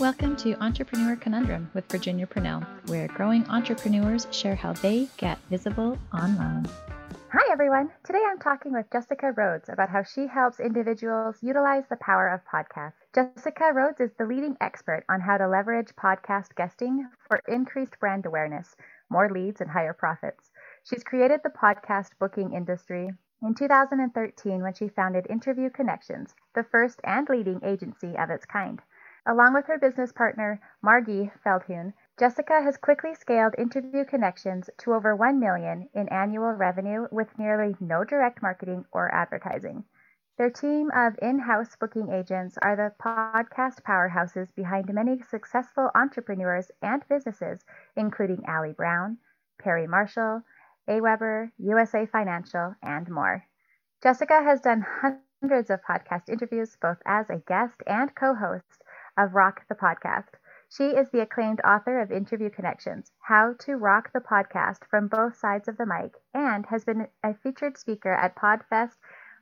Welcome to Entrepreneur Conundrum with Virginia Purnell, where growing entrepreneurs share how they get visible online. Hi, everyone. Today I'm talking with Jessica Rhodes about how she helps individuals utilize the power of podcasts. Jessica Rhodes is the leading expert on how to leverage podcast guesting for increased brand awareness, more leads, and higher profits. She's created the podcast booking industry in 2013 when she founded Interview Connections, the first and leading agency of its kind. Along with her business partner, Margie Feldhun, Jessica has quickly scaled Interview Connections to over 1 million in annual revenue with nearly no direct marketing or advertising. Their team of in-house booking agents are the podcast powerhouses behind many successful entrepreneurs and businesses, including Ali Brown, Perry Marshall, AWeber, USA Financial, and more. Jessica has done hundreds of podcast interviews both as a guest and co-host of Rock the Podcast. She is the acclaimed author of Interview Connections How to Rock the Podcast from Both Sides of the Mic, and has been a featured speaker at Podfest,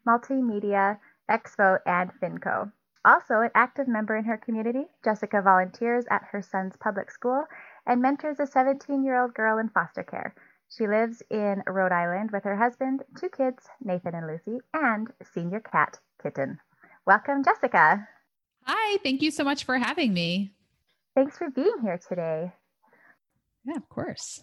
Multimedia Expo, and FinCon. Also, an active member in her community, Jessica volunteers at her son's public school and mentors a 17 year old girl in foster care. She lives in Rhode Island with her husband, two kids, Nathan and Lucy, and senior cat, Kitten. Welcome, Jessica. Hi, thank you so much for having me. Thanks for being here today. Yeah, of course.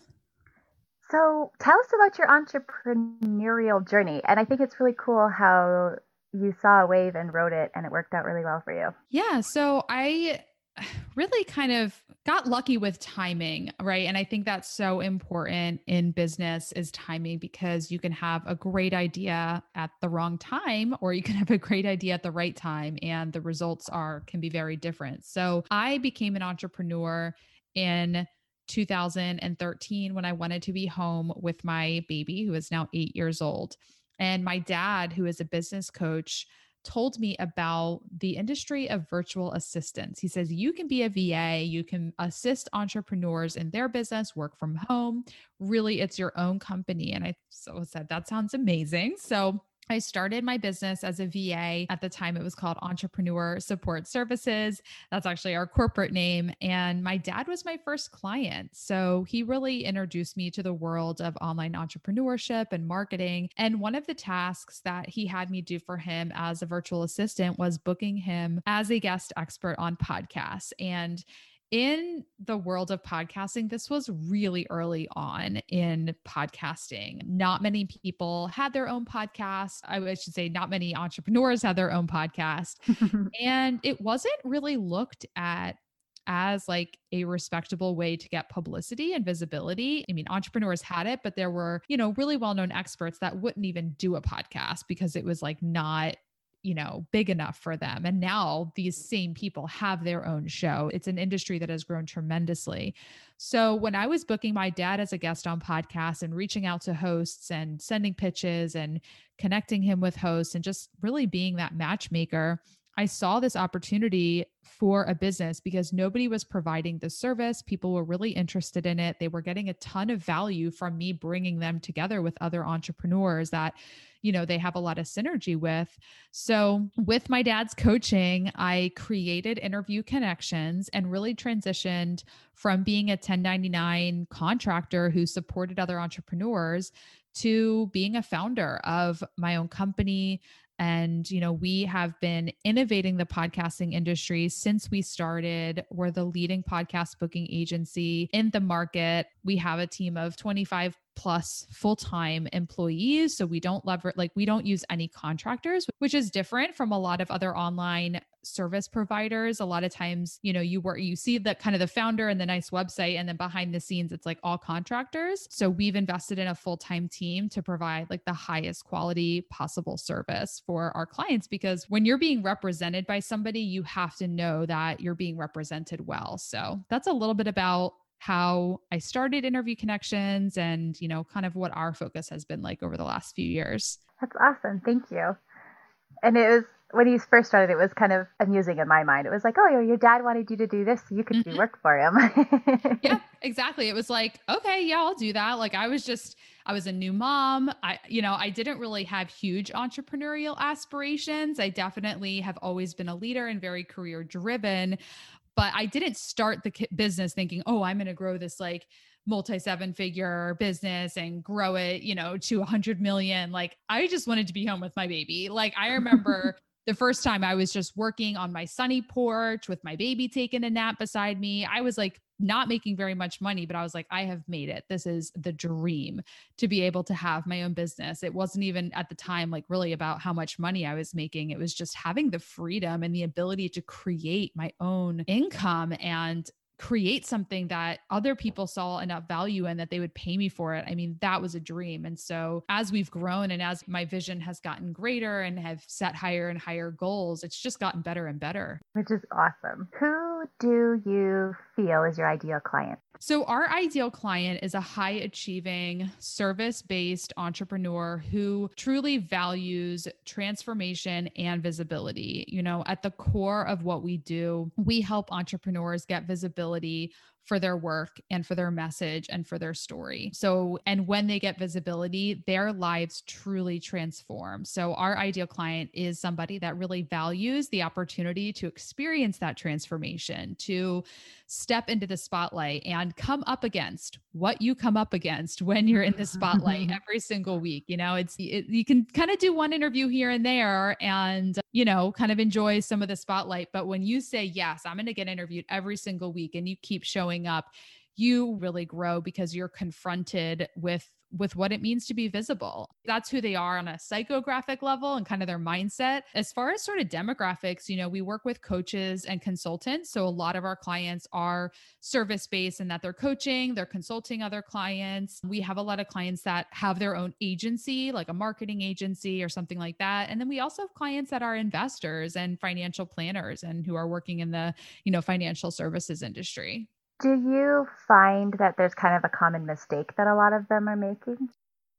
So, tell us about your entrepreneurial journey. And I think it's really cool how you saw a wave and wrote it and it worked out really well for you. Yeah. So, I really kind of got lucky with timing, right? And I think that's so important in business is timing because you can have a great idea at the wrong time or you can have a great idea at the right time and the results are can be very different. So, I became an entrepreneur in 2013 when I wanted to be home with my baby who is now 8 years old. And my dad, who is a business coach, told me about the industry of virtual assistants. He says you can be a VA, you can assist entrepreneurs in their business, work from home. Really, it's your own company. And I so said, that sounds amazing. So I started my business as a VA. At the time, it was called Entrepreneur Support Services. That's actually our corporate name. And my dad was my first client. So he really introduced me to the world of online entrepreneurship and marketing. And one of the tasks that he had me do for him as a virtual assistant was booking him as a guest expert on podcasts. And in the world of podcasting, this was really early on in podcasting. Not many people had their own podcast. I should say, not many entrepreneurs had their own podcast. and it wasn't really looked at as like a respectable way to get publicity and visibility. I mean, entrepreneurs had it, but there were, you know, really well known experts that wouldn't even do a podcast because it was like not you know, big enough for them. And now these same people have their own show. It's an industry that has grown tremendously. So when I was booking my dad as a guest on podcasts and reaching out to hosts and sending pitches and connecting him with hosts and just really being that matchmaker, I saw this opportunity for a business because nobody was providing the service. People were really interested in it. They were getting a ton of value from me bringing them together with other entrepreneurs that you know they have a lot of synergy with so with my dad's coaching i created interview connections and really transitioned from being a 1099 contractor who supported other entrepreneurs to being a founder of my own company and, you know, we have been innovating the podcasting industry since we started. We're the leading podcast booking agency in the market. We have a team of 25 plus full-time employees so we don't lever like we don't use any contractors which is different from a lot of other online service providers. A lot of times you know you work you see the kind of the founder and the nice website and then behind the scenes it's like all contractors. So we've invested in a full-time team to provide like the highest quality possible service for our clients because when you're being represented by somebody you have to know that you're being represented well. So that's a little bit about how I started interview connections and, you know, kind of what our focus has been like over the last few years. That's awesome. Thank you. And it was when you first started, it was kind of amusing in my mind. It was like, oh, your dad wanted you to do this, so you could mm-hmm. do work for him. yeah, exactly. It was like, okay, yeah, I'll do that. Like I was just, I was a new mom. I, you know, I didn't really have huge entrepreneurial aspirations. I definitely have always been a leader and very career driven, but I didn't start the business thinking, oh, I'm going to grow this like multi seven figure business and grow it, you know, to a hundred million. Like I just wanted to be home with my baby. Like I remember the first time I was just working on my sunny porch with my baby taking a nap beside me. I was like not making very much money, but I was like, I have made it. This is the dream to be able to have my own business. It wasn't even at the time like really about how much money I was making. It was just having the freedom and the ability to create my own income and create something that other people saw enough value in that they would pay me for it. I mean, that was a dream. And so as we've grown and as my vision has gotten greater and have set higher and higher goals, it's just gotten better and better. Which is awesome. Who do you feel is your ideal client? So, our ideal client is a high achieving, service based entrepreneur who truly values transformation and visibility. You know, at the core of what we do, we help entrepreneurs get visibility for their work and for their message and for their story. So, and when they get visibility, their lives truly transform. So, our ideal client is somebody that really values the opportunity to experience that transformation, to step into the spotlight and come up against what you come up against when you're in the spotlight mm-hmm. every single week. You know, it's, it, you can kind of do one interview here and there and, you know, kind of enjoy some of the spotlight. But when you say, yes, I'm going to get interviewed every single week and you keep showing up, you really grow because you're confronted with with what it means to be visible. That's who they are on a psychographic level and kind of their mindset. As far as sort of demographics, you know, we work with coaches and consultants. So a lot of our clients are service based and that they're coaching, they're consulting other clients. We have a lot of clients that have their own agency, like a marketing agency or something like that. And then we also have clients that are investors and financial planners and who are working in the, you know, financial services industry. Do you find that there's kind of a common mistake that a lot of them are making?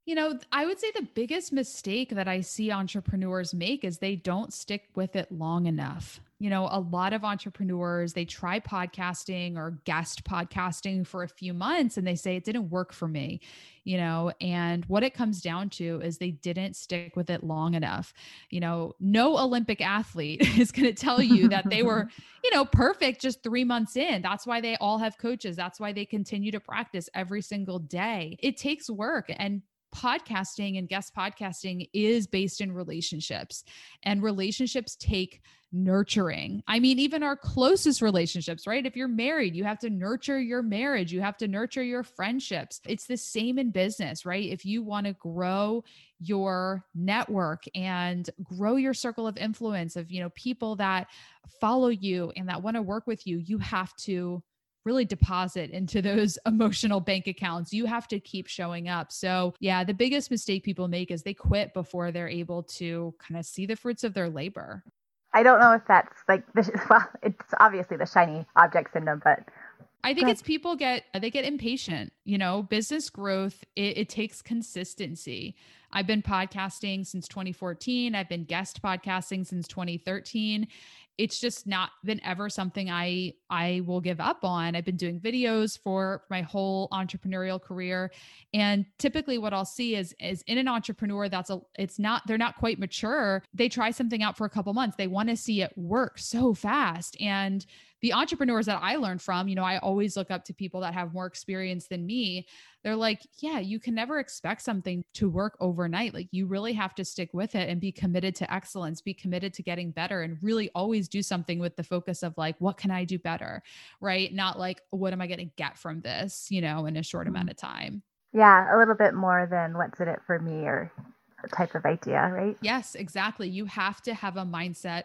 You know, I would say the biggest mistake that I see entrepreneurs make is they don't stick with it long enough you know, a lot of entrepreneurs, they try podcasting or guest podcasting for a few months and they say it didn't work for me, you know, and what it comes down to is they didn't stick with it long enough. You know, no Olympic athlete is going to tell you that they were, you know, perfect just 3 months in. That's why they all have coaches. That's why they continue to practice every single day. It takes work and podcasting and guest podcasting is based in relationships and relationships take nurturing. I mean, even our closest relationships, right? If you're married, you have to nurture your marriage, you have to nurture your friendships. It's the same in business, right? If you want to grow your network and grow your circle of influence of, you know, people that follow you and that want to work with you, you have to really deposit into those emotional bank accounts. You have to keep showing up. So, yeah, the biggest mistake people make is they quit before they're able to kind of see the fruits of their labor. I don't know if that's like the well, it's obviously the shiny object syndrome, but I think it's people get they get impatient. You know, business growth it, it, takes consistency. I've been podcasting since 2014. I've been guest podcasting since 2013, it's just not been ever something I I will give up on. I've been doing videos for my whole entrepreneurial career and typically what I'll see is is in an entrepreneur that's a it's not they're not quite mature. They try something out for a couple months. They want to see it work so fast and the entrepreneurs that I learned from, you know, I always look up to people that have more experience than me. They're like, yeah, you can never expect something to work overnight. Like you really have to stick with it and be committed to excellence, be committed to getting better and really always do something with the focus of like, what can I do better? Right? Not like, what am I going to get from this, you know, in a short mm-hmm. amount of time. Yeah, a little bit more than what's in it for me or type of idea, right? Yes, exactly. You have to have a mindset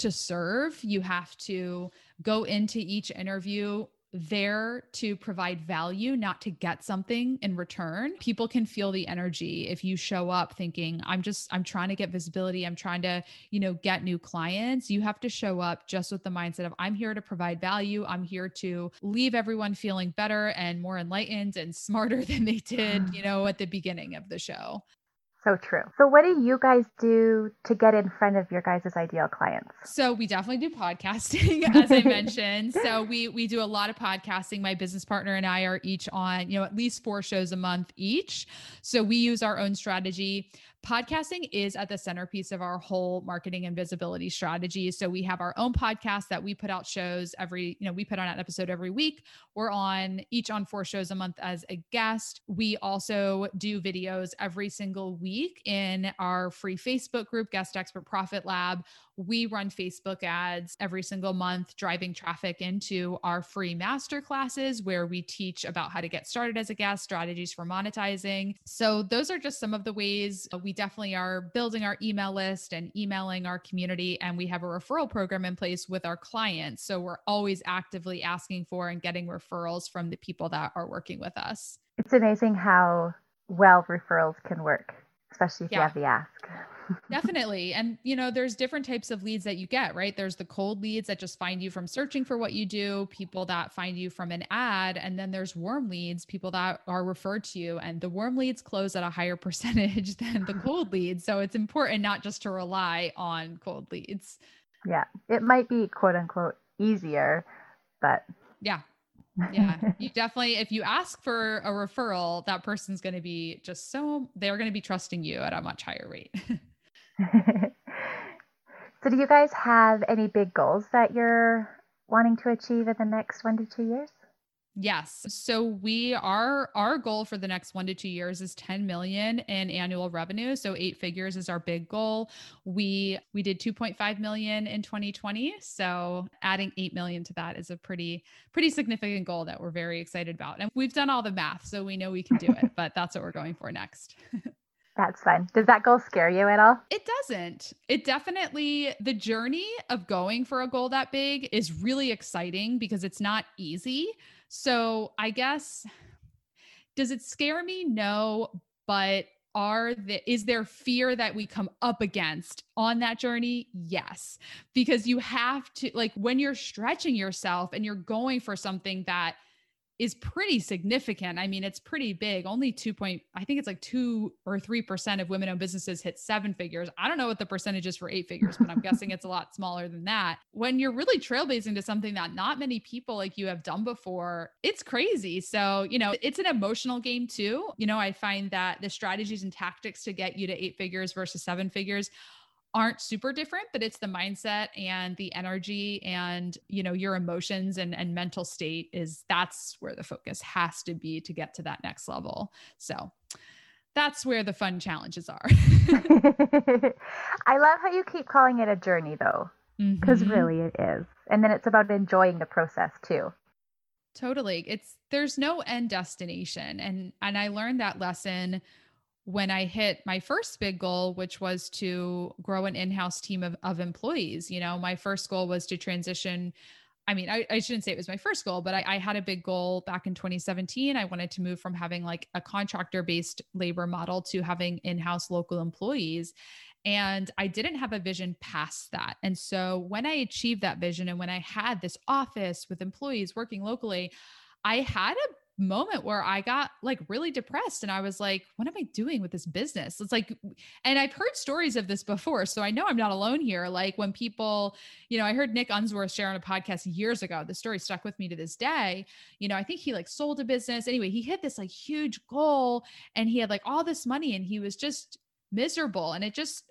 to serve. You have to go into each interview there to provide value, not to get something in return. People can feel the energy if you show up thinking, I'm just, I'm trying to get visibility. I'm trying to, you know, get new clients. You have to show up just with the mindset of, I'm here to provide value. I'm here to leave everyone feeling better and more enlightened and smarter than they did, you know, at the beginning of the show. So true. So, what do you guys do to get in front of your guys' ideal clients? So, we definitely do podcasting, as I mentioned. so, we we do a lot of podcasting. My business partner and I are each on, you know, at least four shows a month each. So, we use our own strategy. Podcasting is at the centerpiece of our whole marketing and visibility strategy. So we have our own podcast that we put out shows every, you know, we put on an episode every week. We're on each on four shows a month as a guest. We also do videos every single week in our free Facebook group, Guest Expert Profit Lab. We run Facebook ads every single month, driving traffic into our free master classes where we teach about how to get started as a guest, strategies for monetizing. So, those are just some of the ways uh, we definitely are building our email list and emailing our community. And we have a referral program in place with our clients. So, we're always actively asking for and getting referrals from the people that are working with us. It's amazing how well referrals can work, especially if yeah. you have the ask. Definitely. And, you know, there's different types of leads that you get, right? There's the cold leads that just find you from searching for what you do, people that find you from an ad. And then there's warm leads, people that are referred to you. And the warm leads close at a higher percentage than the cold leads. So it's important not just to rely on cold leads. Yeah. It might be quote unquote easier, but. Yeah yeah you definitely if you ask for a referral that person's going to be just so they're going to be trusting you at a much higher rate so do you guys have any big goals that you're wanting to achieve in the next one to two years Yes. So we are our goal for the next 1 to 2 years is 10 million in annual revenue. So 8 figures is our big goal. We we did 2.5 million in 2020. So adding 8 million to that is a pretty pretty significant goal that we're very excited about. And we've done all the math, so we know we can do it, but that's what we're going for next. That's fun. Does that goal scare you at all? It doesn't. It definitely, the journey of going for a goal that big is really exciting because it's not easy. So I guess, does it scare me? No, but are the is there fear that we come up against on that journey yes because you have to like when you're stretching yourself and you're going for something that is pretty significant. I mean, it's pretty big. Only 2 point, I think it's like 2 or 3% of women owned businesses hit seven figures. I don't know what the percentage is for eight figures, but I'm guessing it's a lot smaller than that. When you're really trailblazing to something that not many people like you have done before, it's crazy. So, you know, it's an emotional game too. You know, I find that the strategies and tactics to get you to eight figures versus seven figures aren't super different but it's the mindset and the energy and you know your emotions and and mental state is that's where the focus has to be to get to that next level. So that's where the fun challenges are. I love how you keep calling it a journey though because mm-hmm. really it is and then it's about enjoying the process too. Totally. It's there's no end destination and and i learned that lesson when I hit my first big goal, which was to grow an in house team of, of employees. You know, my first goal was to transition. I mean, I, I shouldn't say it was my first goal, but I, I had a big goal back in 2017. I wanted to move from having like a contractor based labor model to having in house local employees. And I didn't have a vision past that. And so when I achieved that vision and when I had this office with employees working locally, I had a moment where I got like really depressed and I was like, what am I doing with this business? It's like, and I've heard stories of this before. So I know I'm not alone here. Like when people, you know, I heard Nick Unsworth share on a podcast years ago. The story stuck with me to this day. You know, I think he like sold a business. Anyway, he hit this like huge goal and he had like all this money and he was just miserable. And it just,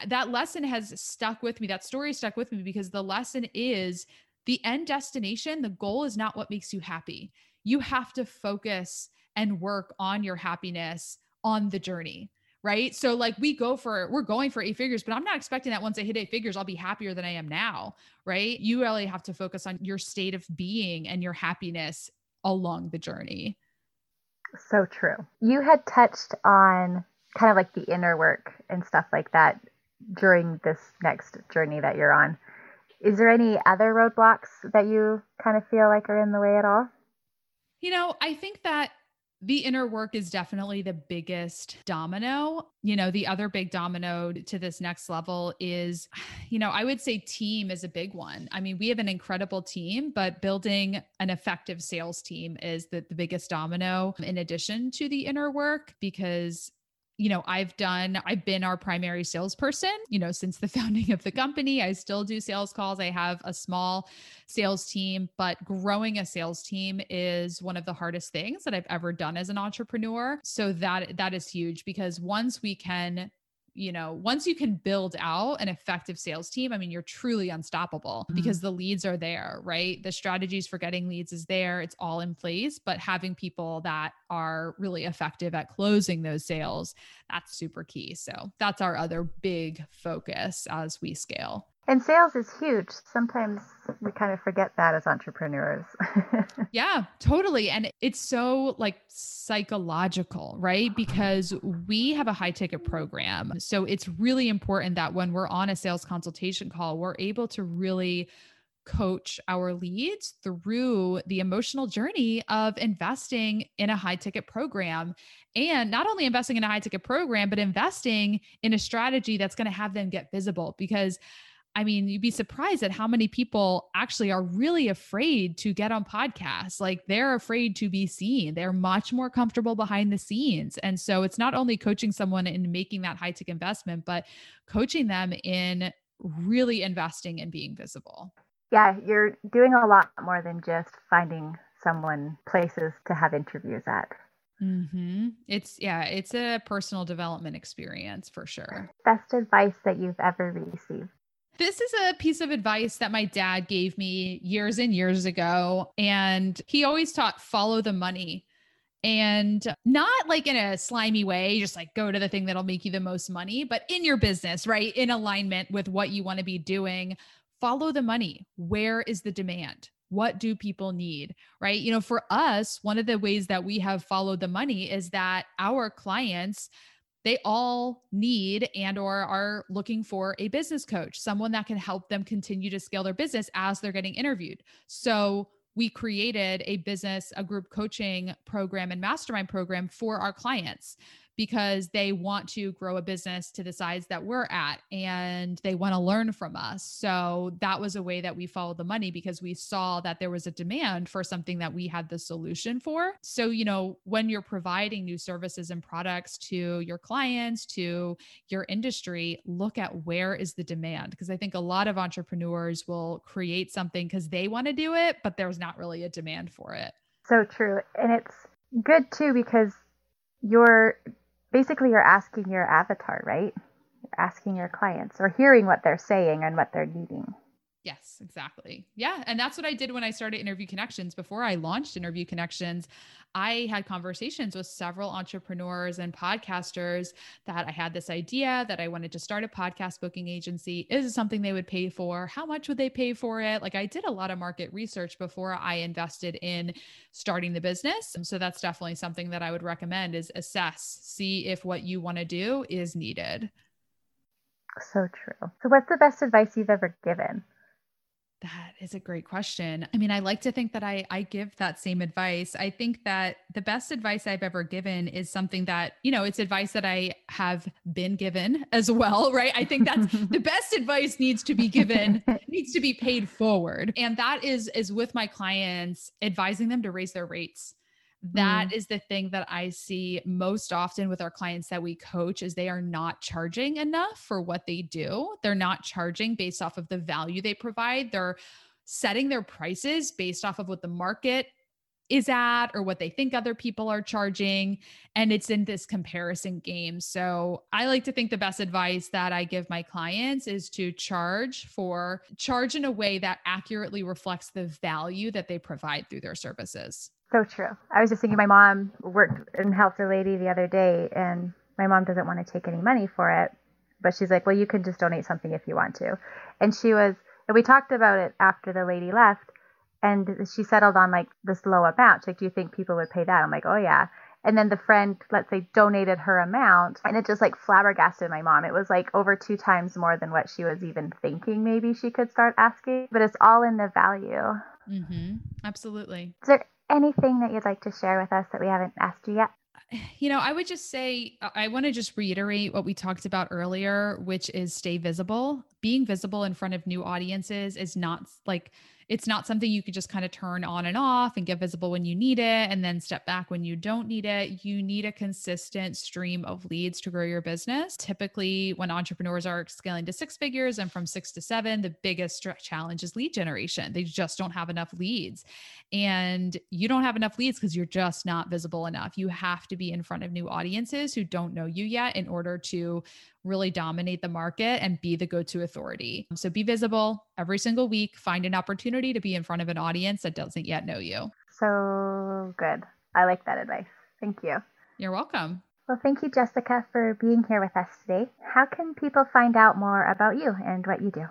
uh, that lesson has stuck with me. That story stuck with me because the lesson is the end destination, the goal is not what makes you happy you have to focus and work on your happiness on the journey right? So like we go for we're going for eight figures but i'm not expecting that once i hit eight figures i'll be happier than i am now right? You really have to focus on your state of being and your happiness along the journey. So true. You had touched on kind of like the inner work and stuff like that during this next journey that you're on. Is there any other roadblocks that you kind of feel like are in the way at all you know, I think that the inner work is definitely the biggest domino. You know, the other big domino to this next level is, you know, I would say team is a big one. I mean, we have an incredible team, but building an effective sales team is the, the biggest domino in addition to the inner work because you know, I've done, I've been our primary salesperson, you know, since the founding of the company. I still do sales calls. I have a small sales team, but growing a sales team is one of the hardest things that I've ever done as an entrepreneur. So that that is huge because once we can you know, once you can build out an effective sales team, I mean, you're truly unstoppable mm-hmm. because the leads are there, right? The strategies for getting leads is there, it's all in place, but having people that are really effective at closing those sales, that's super key. So that's our other big focus as we scale. And sales is huge. Sometimes we kind of forget that as entrepreneurs. yeah, totally. And it's so like psychological, right? Because we have a high ticket program. So it's really important that when we're on a sales consultation call, we're able to really coach our leads through the emotional journey of investing in a high ticket program and not only investing in a high ticket program but investing in a strategy that's going to have them get visible because I mean, you'd be surprised at how many people actually are really afraid to get on podcasts. Like they're afraid to be seen. They're much more comfortable behind the scenes. And so it's not only coaching someone in making that high tech investment, but coaching them in really investing in being visible. Yeah, you're doing a lot more than just finding someone places to have interviews at. Mm-hmm. It's yeah, it's a personal development experience for sure. Best advice that you've ever received. This is a piece of advice that my dad gave me years and years ago. And he always taught follow the money and not like in a slimy way, just like go to the thing that'll make you the most money, but in your business, right? In alignment with what you want to be doing. Follow the money. Where is the demand? What do people need? Right. You know, for us, one of the ways that we have followed the money is that our clients they all need and or are looking for a business coach someone that can help them continue to scale their business as they're getting interviewed. So we created a business a group coaching program and mastermind program for our clients because they want to grow a business to the size that we're at and they want to learn from us. So that was a way that we followed the money because we saw that there was a demand for something that we had the solution for. So, you know, when you're providing new services and products to your clients, to your industry, look at where is the demand because I think a lot of entrepreneurs will create something because they want to do it, but there's not really a demand for it. So true. And it's good too because you're basically you're asking your avatar, right? You're asking your clients or hearing what they're saying and what they're needing. Exactly. Yeah. And that's what I did when I started Interview Connections. Before I launched Interview Connections, I had conversations with several entrepreneurs and podcasters that I had this idea that I wanted to start a podcast booking agency. Is it something they would pay for? How much would they pay for it? Like I did a lot of market research before I invested in starting the business. So that's definitely something that I would recommend is assess, see if what you want to do is needed. So true. So what's the best advice you've ever given? That is a great question. I mean, I like to think that I I give that same advice. I think that the best advice I've ever given is something that, you know, it's advice that I have been given as well, right? I think that's the best advice needs to be given, needs to be paid forward. And that is is with my clients advising them to raise their rates. That mm. is the thing that I see most often with our clients that we coach is they are not charging enough for what they do. They're not charging based off of the value they provide. They're setting their prices based off of what the market is at or what they think other people are charging and it's in this comparison game. So, I like to think the best advice that I give my clients is to charge for charge in a way that accurately reflects the value that they provide through their services. So true. I was just thinking my mom worked and helped a lady the other day, and my mom doesn't want to take any money for it. But she's like, well, you can just donate something if you want to. And she was, and we talked about it after the lady left, and she settled on like this low amount. She's like, do you think people would pay that? I'm like, oh, yeah. And then the friend, let's say, donated her amount, and it just like flabbergasted my mom. It was like over two times more than what she was even thinking maybe she could start asking. But it's all in the value. Mm-hmm. Absolutely. Is there anything that you'd like to share with us that we haven't asked you yet? You know, I would just say, uh, I want to just reiterate what we talked about earlier, which is stay visible. Being visible in front of new audiences is not like, it's not something you could just kind of turn on and off and get visible when you need it and then step back when you don't need it. You need a consistent stream of leads to grow your business. Typically, when entrepreneurs are scaling to six figures and from six to seven, the biggest challenge is lead generation. They just don't have enough leads. And you don't have enough leads because you're just not visible enough. You have to be in front of new audiences who don't know you yet in order to really dominate the market and be the go to authority. So be visible every single week, find an opportunity to be in front of an audience that doesn't yet know you. So good. I like that advice. Thank you. You're welcome. Well, thank you, Jessica, for being here with us today. How can people find out more about you and what you do?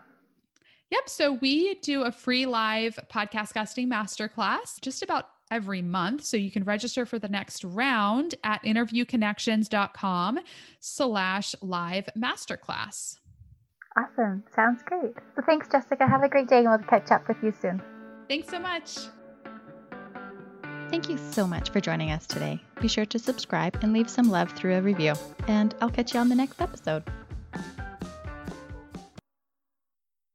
Yep. So we do a free live podcast guesting masterclass just about every month. So you can register for the next round at interviewconnections.com slash live masterclass. Awesome. Sounds great. So thanks, Jessica. Have a great day and we'll catch up with you soon. Thanks so much. Thank you so much for joining us today. Be sure to subscribe and leave some love through a review. And I'll catch you on the next episode.